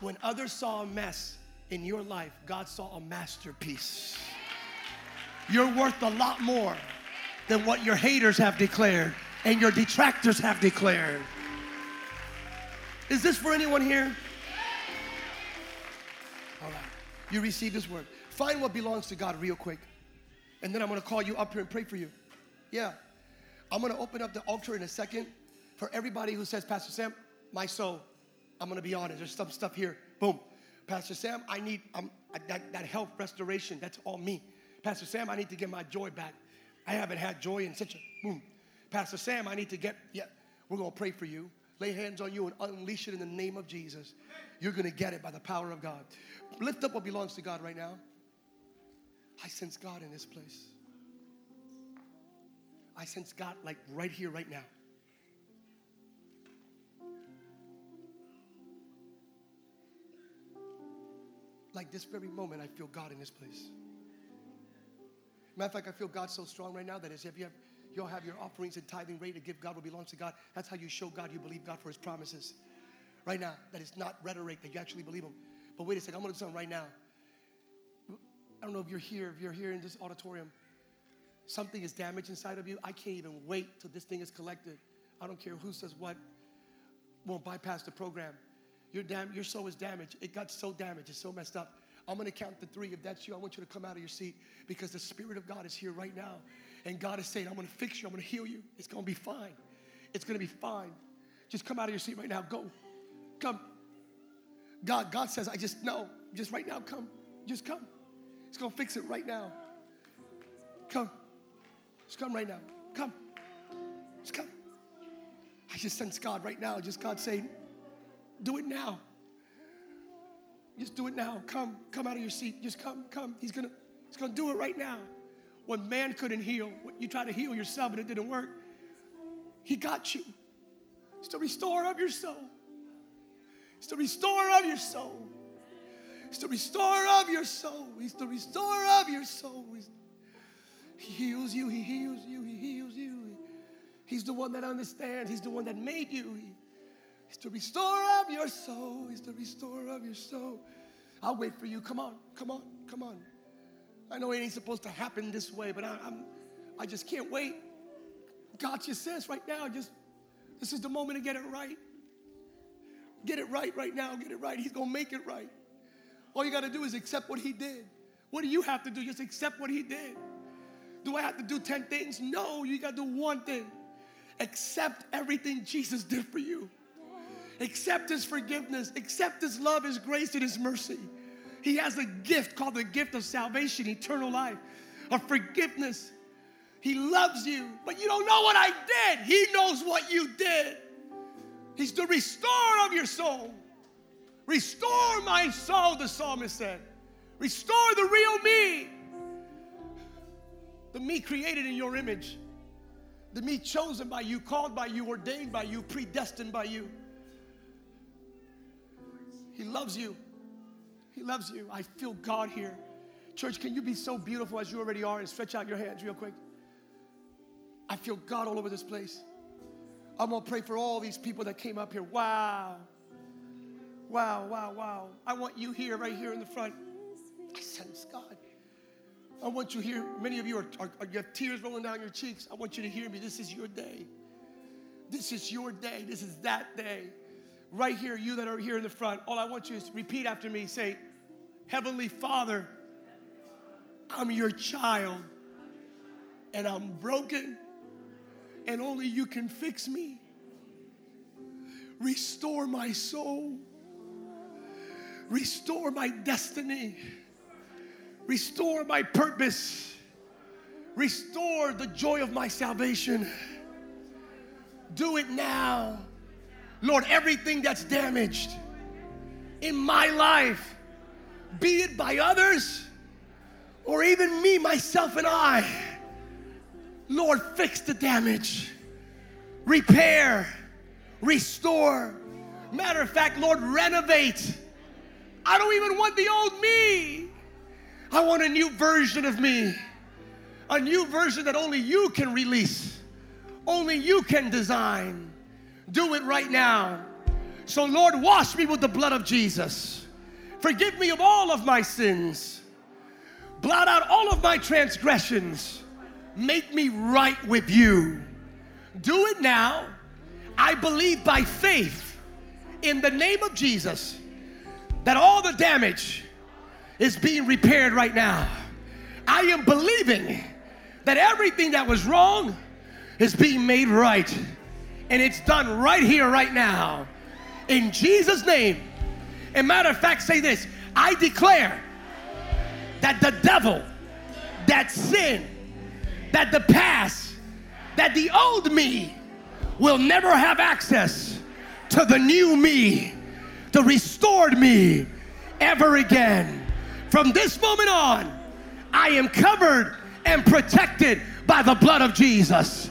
When others saw a mess in your life, God saw a masterpiece. You're worth a lot more than what your haters have declared and your detractors have declared. Is this for anyone here? All right. You receive this word. Find what belongs to God real quick. And then I'm to call you up here and pray for you. Yeah. I'm to open up the altar in a second for everybody who says, Pastor Sam, my soul, I'm to be honest. There's some stuff here. Boom. Pastor Sam, I need um, that, that health restoration. That's all me. Pastor Sam, I need to get my joy back. I haven't had joy in such a boom. Pastor Sam, I need to get, yeah, we're to pray for you lay hands on you and unleash it in the name of Jesus, you're to get it by the power of God. Lift up what belongs to God right now. I sense God in this place. I sense God like right here, right now. Like this very moment, I feel God in this place. Matter of fact, I feel God so strong right now that if you have You'll have your offerings and tithing ready to give God what belongs to God. That's how you show God you believe God for his promises. Right now, that it's not rhetoric, that you actually believe them. But wait a second, I'm gonna do something right now. Don't know if you're here, if you're here in this auditorium, something is damaged inside of you. I can't even wait till this thing is collected. I don't care who says what, won't bypass the program. Your, dam- your soul is damaged. It got so damaged, it's so messed up. I'm gonna count the three. If that's you, I want you to come out of your seat because the Spirit of God is here right now. And God is saying, I'm gonna fix you, I'm gonna heal you. It's gonna be fine. It's gonna be fine. Just come out of your seat right now. Go. Come. God, God says, I just know. Just right now, come. Just come. He's gonna fix it right now. Come. Just come right now. Come. Just come. I just sense God right now. Just God saying, do it now. Just do it now. Come, come out of your seat. Just come, come. He's gonna, he's gonna do it right now when man couldn't heal, you tried to heal yourself and it didn't work. He got you. It's the restorer of your soul. It's the restorer of your soul. It's the restorer of your soul. He's the restorer of your soul. He's, he heals you. He heals you. He heals you. He's the one that understands. He's the one that made you. He, he's the restorer of your soul. He's the restorer of your soul. I'll wait for you. Come on. Come on. Come on. I know it ain't supposed to happen this way, but I, I'm, I just can't wait. God just says right now, just this is the moment to get it right. Get it right right now. Get it right. He's gonna make it right. All you gotta do is accept what He did. What do you have to do? Just accept what He did. Do I have to do 10 things? No, you gotta do one thing. Accept everything Jesus did for you. Accept His forgiveness. Accept His love, His grace, and His mercy. He has a gift called the gift of salvation, eternal life, of forgiveness. He loves you, but you don't know what I did. He knows what you did. He's the restorer of your soul. Restore my soul, the psalmist said. Restore the real me. The me created in your image. The me chosen by you, called by you, ordained by you, predestined by you. He loves you. He loves you. I feel God here. Church, can you be so beautiful as you already are and stretch out your hands real quick? I feel God all over this place. I'm gonna pray for all these people that came up here. Wow. Wow, wow, wow. I want you here, right here in the front. I sense God. I want you here. Many of you are, are, are you have tears rolling down your cheeks. I want you to hear me. This is your day. This is your day. This is that day. Right here, you that are here in the front, all I want you is to repeat after me. Say, Heavenly Father, I'm your child, and I'm broken, and only you can fix me. Restore my soul, restore my destiny, restore my purpose, restore the joy of my salvation. Do it now. Lord, everything that's damaged in my life, be it by others or even me, myself, and I, Lord, fix the damage, repair, restore. Matter of fact, Lord, renovate. I don't even want the old me. I want a new version of me, a new version that only you can release, only you can design. Do it right now. So, Lord, wash me with the blood of Jesus. Forgive me of all of my sins. Blot out all of my transgressions. Make me right with you. Do it now. I believe by faith in the name of Jesus that all the damage is being repaired right now. I am believing that everything that was wrong is being made right. And it's done right here, right now. In Jesus' name. And matter of fact, say this I declare that the devil, that sin, that the past, that the old me will never have access to the new me, the restore me ever again. From this moment on, I am covered and protected by the blood of Jesus.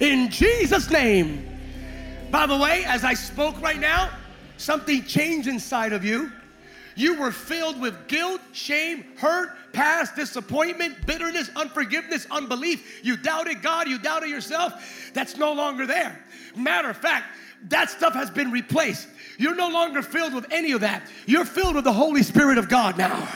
In Jesus' name. By the way, as I spoke right now, something changed inside of you. You were filled with guilt, shame, hurt, past, disappointment, bitterness, unforgiveness, unbelief. You doubted God, you doubted yourself. That's no longer there. Matter of fact, that stuff has been replaced. You're no longer filled with any of that. You're filled with the Holy Spirit of God now.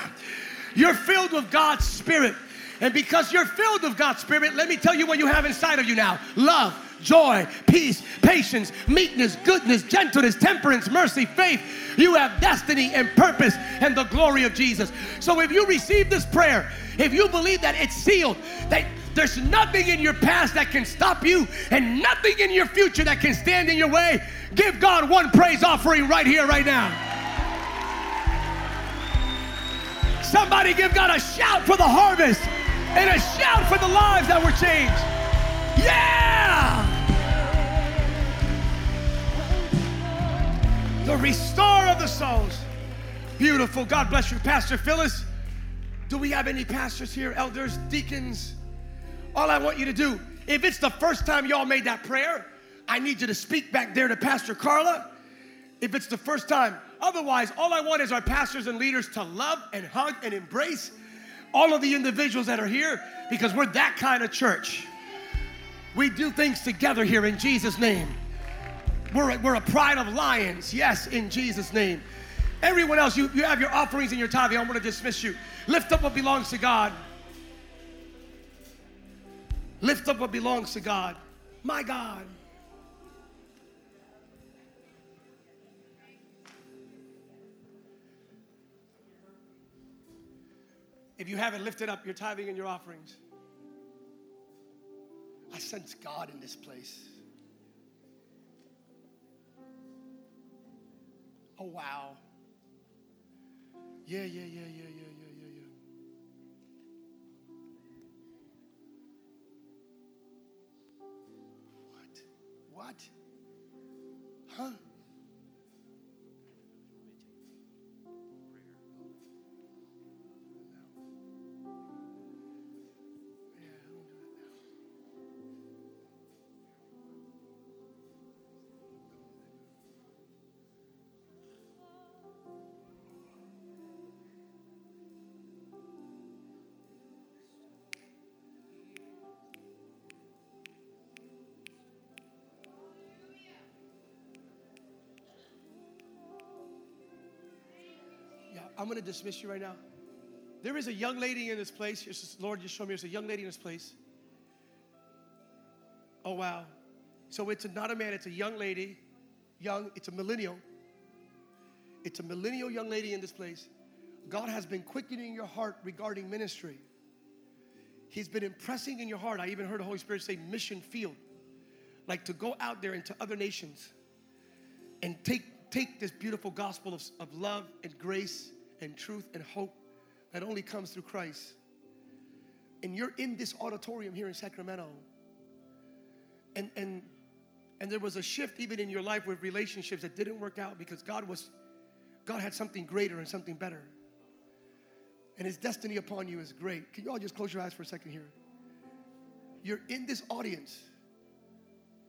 You're filled with God's Spirit. And because you're filled with God's Spirit, let me tell you what you have inside of you now love, joy, peace, patience, meekness, goodness, gentleness, temperance, mercy, faith. You have destiny and purpose and the glory of Jesus. So if you receive this prayer, if you believe that it's sealed, that there's nothing in your past that can stop you and nothing in your future that can stand in your way, give God one praise offering right here, right now. Somebody give God a shout for the harvest and a shout for the lives that were changed. Yeah! The restorer of the souls. Beautiful. God bless you, Pastor Phyllis. Do we have any pastors here, elders, deacons? All I want you to do, if it's the first time y'all made that prayer, I need you to speak back there to Pastor Carla. If it's the first time, otherwise, all I want is our pastors and leaders to love and hug and embrace all of the individuals that are here because we're that kind of church. We do things together here in Jesus' name. We're a, we're a pride of lions, yes, in Jesus' name. Everyone else, you, you have your offerings and your tithing. I'm going to dismiss you. Lift up what belongs to God. Lift up what belongs to God. My God. If you haven't lifted up your tithing and your offerings, I sense God in this place. Oh, wow. Yeah, yeah, yeah, yeah, yeah, yeah, yeah, yeah. What? What? Huh? I'm to dismiss you right now. There is a young lady in this place. Just, Lord, just show me there's a young lady in this place. Oh, wow. So it's not a man, it's a young lady. Young, it's a millennial. It's a millennial young lady in this place. God has been quickening your heart regarding ministry. He's been impressing in your heart. I even heard the Holy Spirit say mission field. Like to go out there into other nations and take, take this beautiful gospel of, of love and grace and truth and hope that only comes through Christ. And you're in this auditorium here in Sacramento. And and and there was a shift even in your life with relationships that didn't work out because God was God had something greater and something better. And his destiny upon you is great. Can you all just close your eyes for a second here? You're in this audience.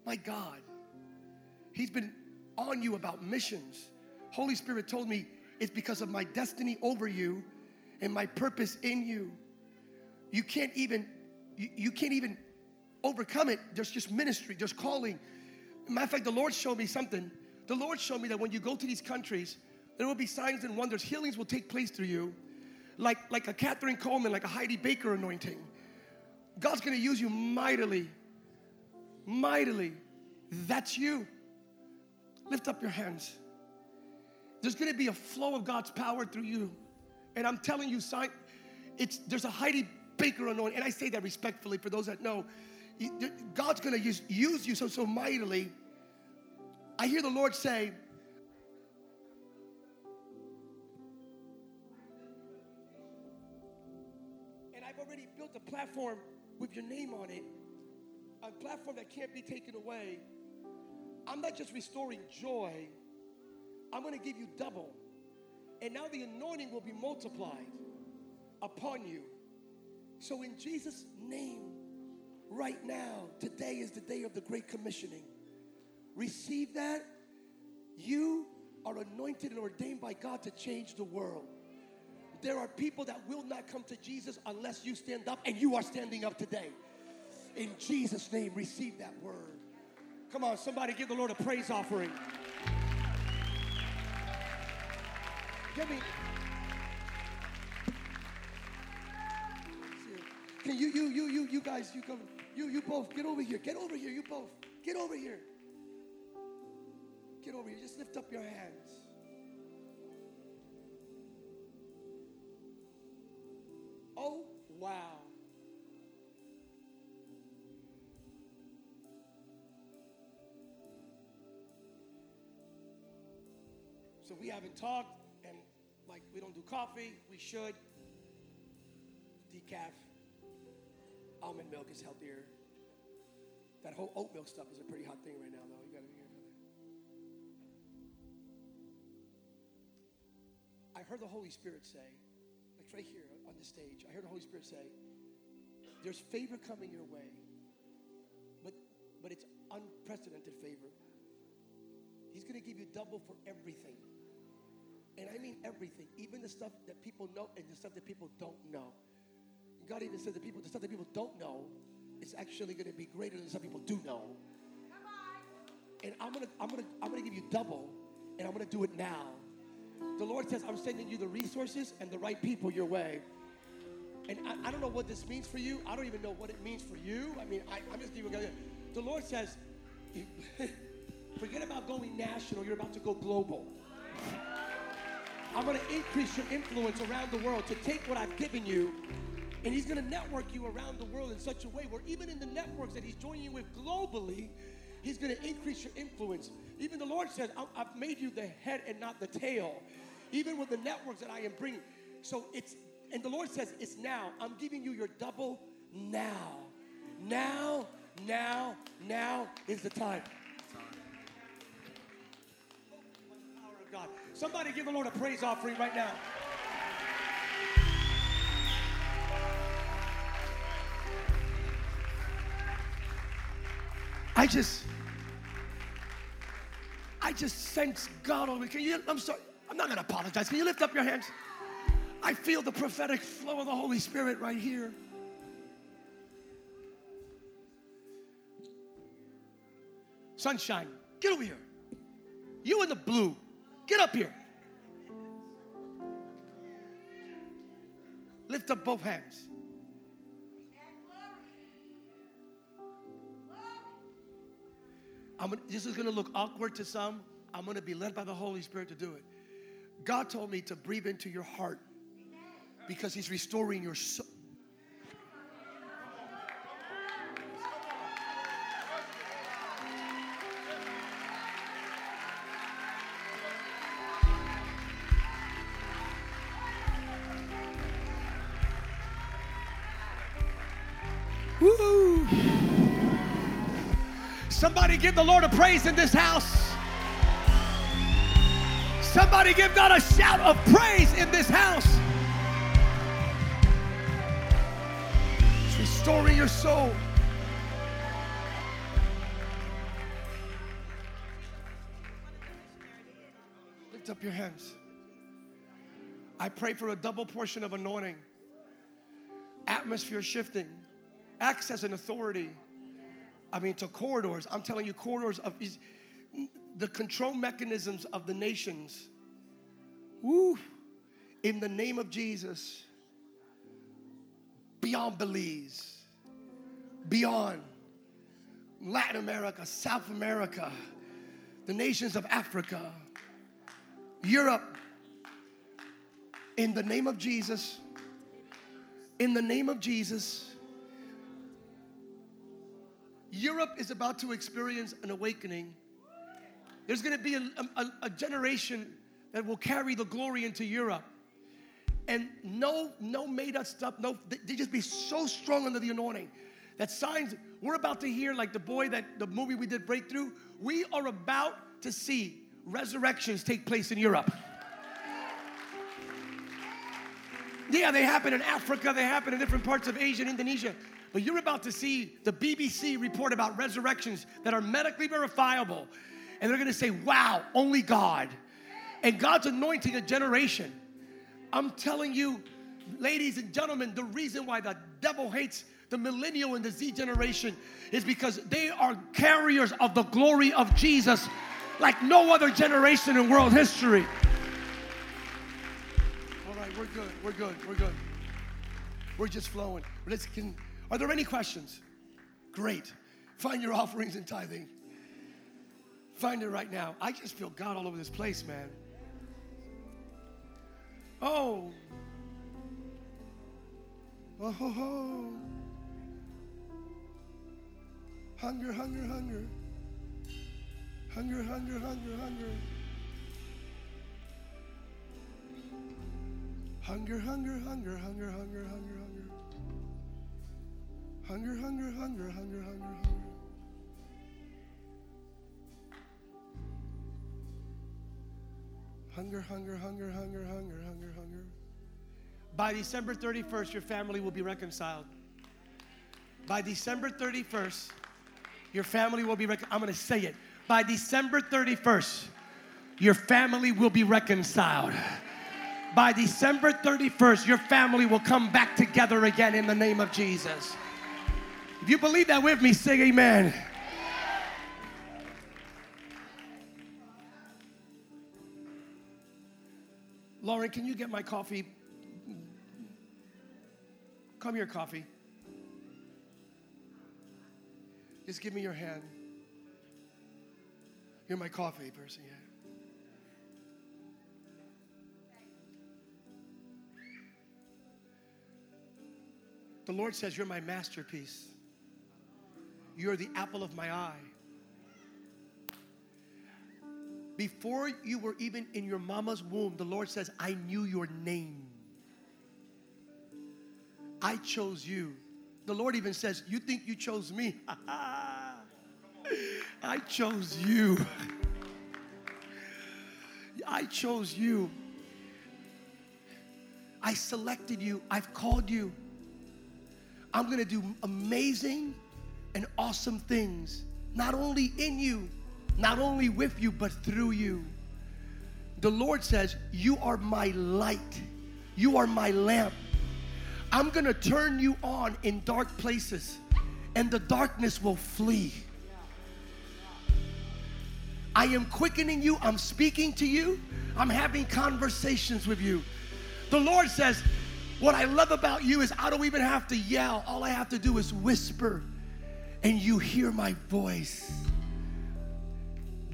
My God. He's been on you about missions. Holy Spirit told me it's because of my destiny over you and my purpose in you. You can't even you, you can't even overcome it. There's just ministry, there's calling. Matter of fact, the Lord showed me something. The Lord showed me that when you go to these countries, there will be signs and wonders. Healings will take place through you, like, like a Kathryn Kuhlman, like a Heidi Baker anointing. God's gonna use you mightily, mightily. That's you. Lift up your hands. There's gonna be a flow of God's power through you. And I'm telling you, sign, it's, there's a Heidi Baker anointing, and I say that respectfully for those that know. God's gonna use, use you so, so mightily. I hear the Lord say, and I've already built a platform with your name on it, a platform that can't be taken away. I'm not just restoring joy, I'm gonna give you double. And now the anointing will be multiplied upon you. So, in Jesus' name, right now, today is the day of the great commissioning. Receive that. You are anointed and ordained by God to change the world. There are people that will not come to Jesus unless you stand up, and you are standing up today. In Jesus' name, receive that word. Come on, somebody give the Lord a praise offering. Give me. Can you, you, you, you, you guys, you come, you, you both, get over here. Get over here, you both. Get over here. Get over here. Just lift up your hands. Oh, wow. So we haven't talked we don't do coffee, we should. Decaf. Almond milk is healthier. That whole oat milk stuff is a pretty hot thing right now, though. You gotta be careful I heard the Holy Spirit say, like right here on the stage, I heard the Holy Spirit say, there's favor coming your way, but but it's unprecedented favor. He's gonna give you double for everything. And I mean everything, even the stuff that people know and the stuff that people don't know. God even said that people, the stuff that people don't know is actually going to be greater than some people do know. And I'm gonna, I'm gonna, I'm gonna give you double, and I'm gonna do it now. The Lord says, I'm sending you the resources and the right people your way. And I, I don't know what this means for you. I don't even know what it means for you. I mean, I, am just giving you. The Lord says, forget about going national. You're about to go global. I'm going to increase your influence around the world to take what I've given you and he's going to network you around the world in such a way where even in the networks that he's joining you with globally, he's going to increase your influence. Even the Lord says, I've made you the head and not the tail. Even with the networks that I am bringing. So it's, and the Lord says, it's now. I'm giving you your double now. Now, now, now is the time. God. Somebody give the Lord a praise offering right now. I just, I just sense God over me. Can you, I'm sorry, I'm not gonna apologize. Can you lift up your hands? I feel the prophetic flow of the Holy Spirit right here. Sunshine, get over here. You in the blue, get up here. Lift up both hands. Gonna, this is going to look awkward to some. I'm going to be led by the Holy Spirit to do it. God told me to breathe into your heart because He's restoring your soul. Give the Lord a praise in this house. Somebody give God a shout of praise in this house. It's restoring your soul. Lift up your hands. I pray for a double portion of anointing, atmosphere shifting, access and authority. I mean, to corridors. I'm telling you, corridors of the control mechanisms of the nations. Woo! In the name of Jesus, beyond Belize, beyond Latin America, South America, the nations of Africa, Europe, in the name of Jesus, in the name of Jesus, Europe is about to experience an awakening. There's going to be a, a, a, generation that will carry the glory into Europe. And no, no made up stuff, no, they just be so strong under the anointing that signs we're about to hear, like the boy that the movie we did Breakthrough, we are about to see resurrections take place in Europe. Yeah, they happen in Africa, they happen in different parts of Asia and Indonesia. But you're about to see the BBC report about resurrections that are medically verifiable. And they're gonna say, wow, only God. And God's anointing a generation. I'm telling you, ladies and gentlemen, the reason why the devil hates the millennial and the Z generation is because they are carriers of the glory of Jesus like no other generation in world history. All right, we're good, we're good, we're good. We're just flowing. Let's can are there any questions? Great. Find your offerings and tithing. Find it right now. I just feel God all over this place, man. Oh. Oh, ho, ho. Hunger, hunger, hunger. Hunger, hunger, hunger, hunger. Hunger, hunger, hunger, hunger, hunger, hunger. Hunger, hunger, hunger, hunger, hunger, hunger. Hunger, hunger, hunger, hunger, hunger, hunger, hunger. hunger. By December 31st, your family will be reconciled. By December 31st, your family will be reconciled. I'm going to say it. By December 31st, your family will be reconciled. By December 31st, your family will come back together again in the name of Jesus. If you believe that with me, say amen. Lauren, can you get my coffee? Come here, coffee. Just give me your hand. You're my coffee person, yeah. The Lord says, You're my masterpiece. You're the apple of my eye. Before you were even in your mama's womb, the Lord says, I knew your name. I chose you. The Lord even says, You think you chose me? I chose you. I chose you. I selected you. I've called you. I'm going to do amazing and awesome things, not only in you, not only with you, but through you. The Lord says, You are my light, you are my lamp. I'm gonna turn you on in dark places, and the darkness will flee. I am quickening you, I'm speaking to you, I'm having conversations with you. The Lord says, What I love about you is I don't even have to yell. All I have to do is whisper, and you hear my voice.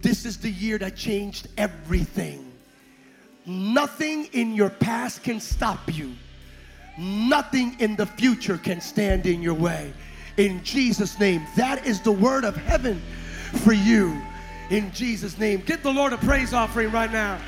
This is the year that changed everything. Nothing in your past can stop you. Nothing in the future can stand in your way. In Jesus' name, that is the word of heaven for you. In Jesus' name, give the Lord a praise offering right now.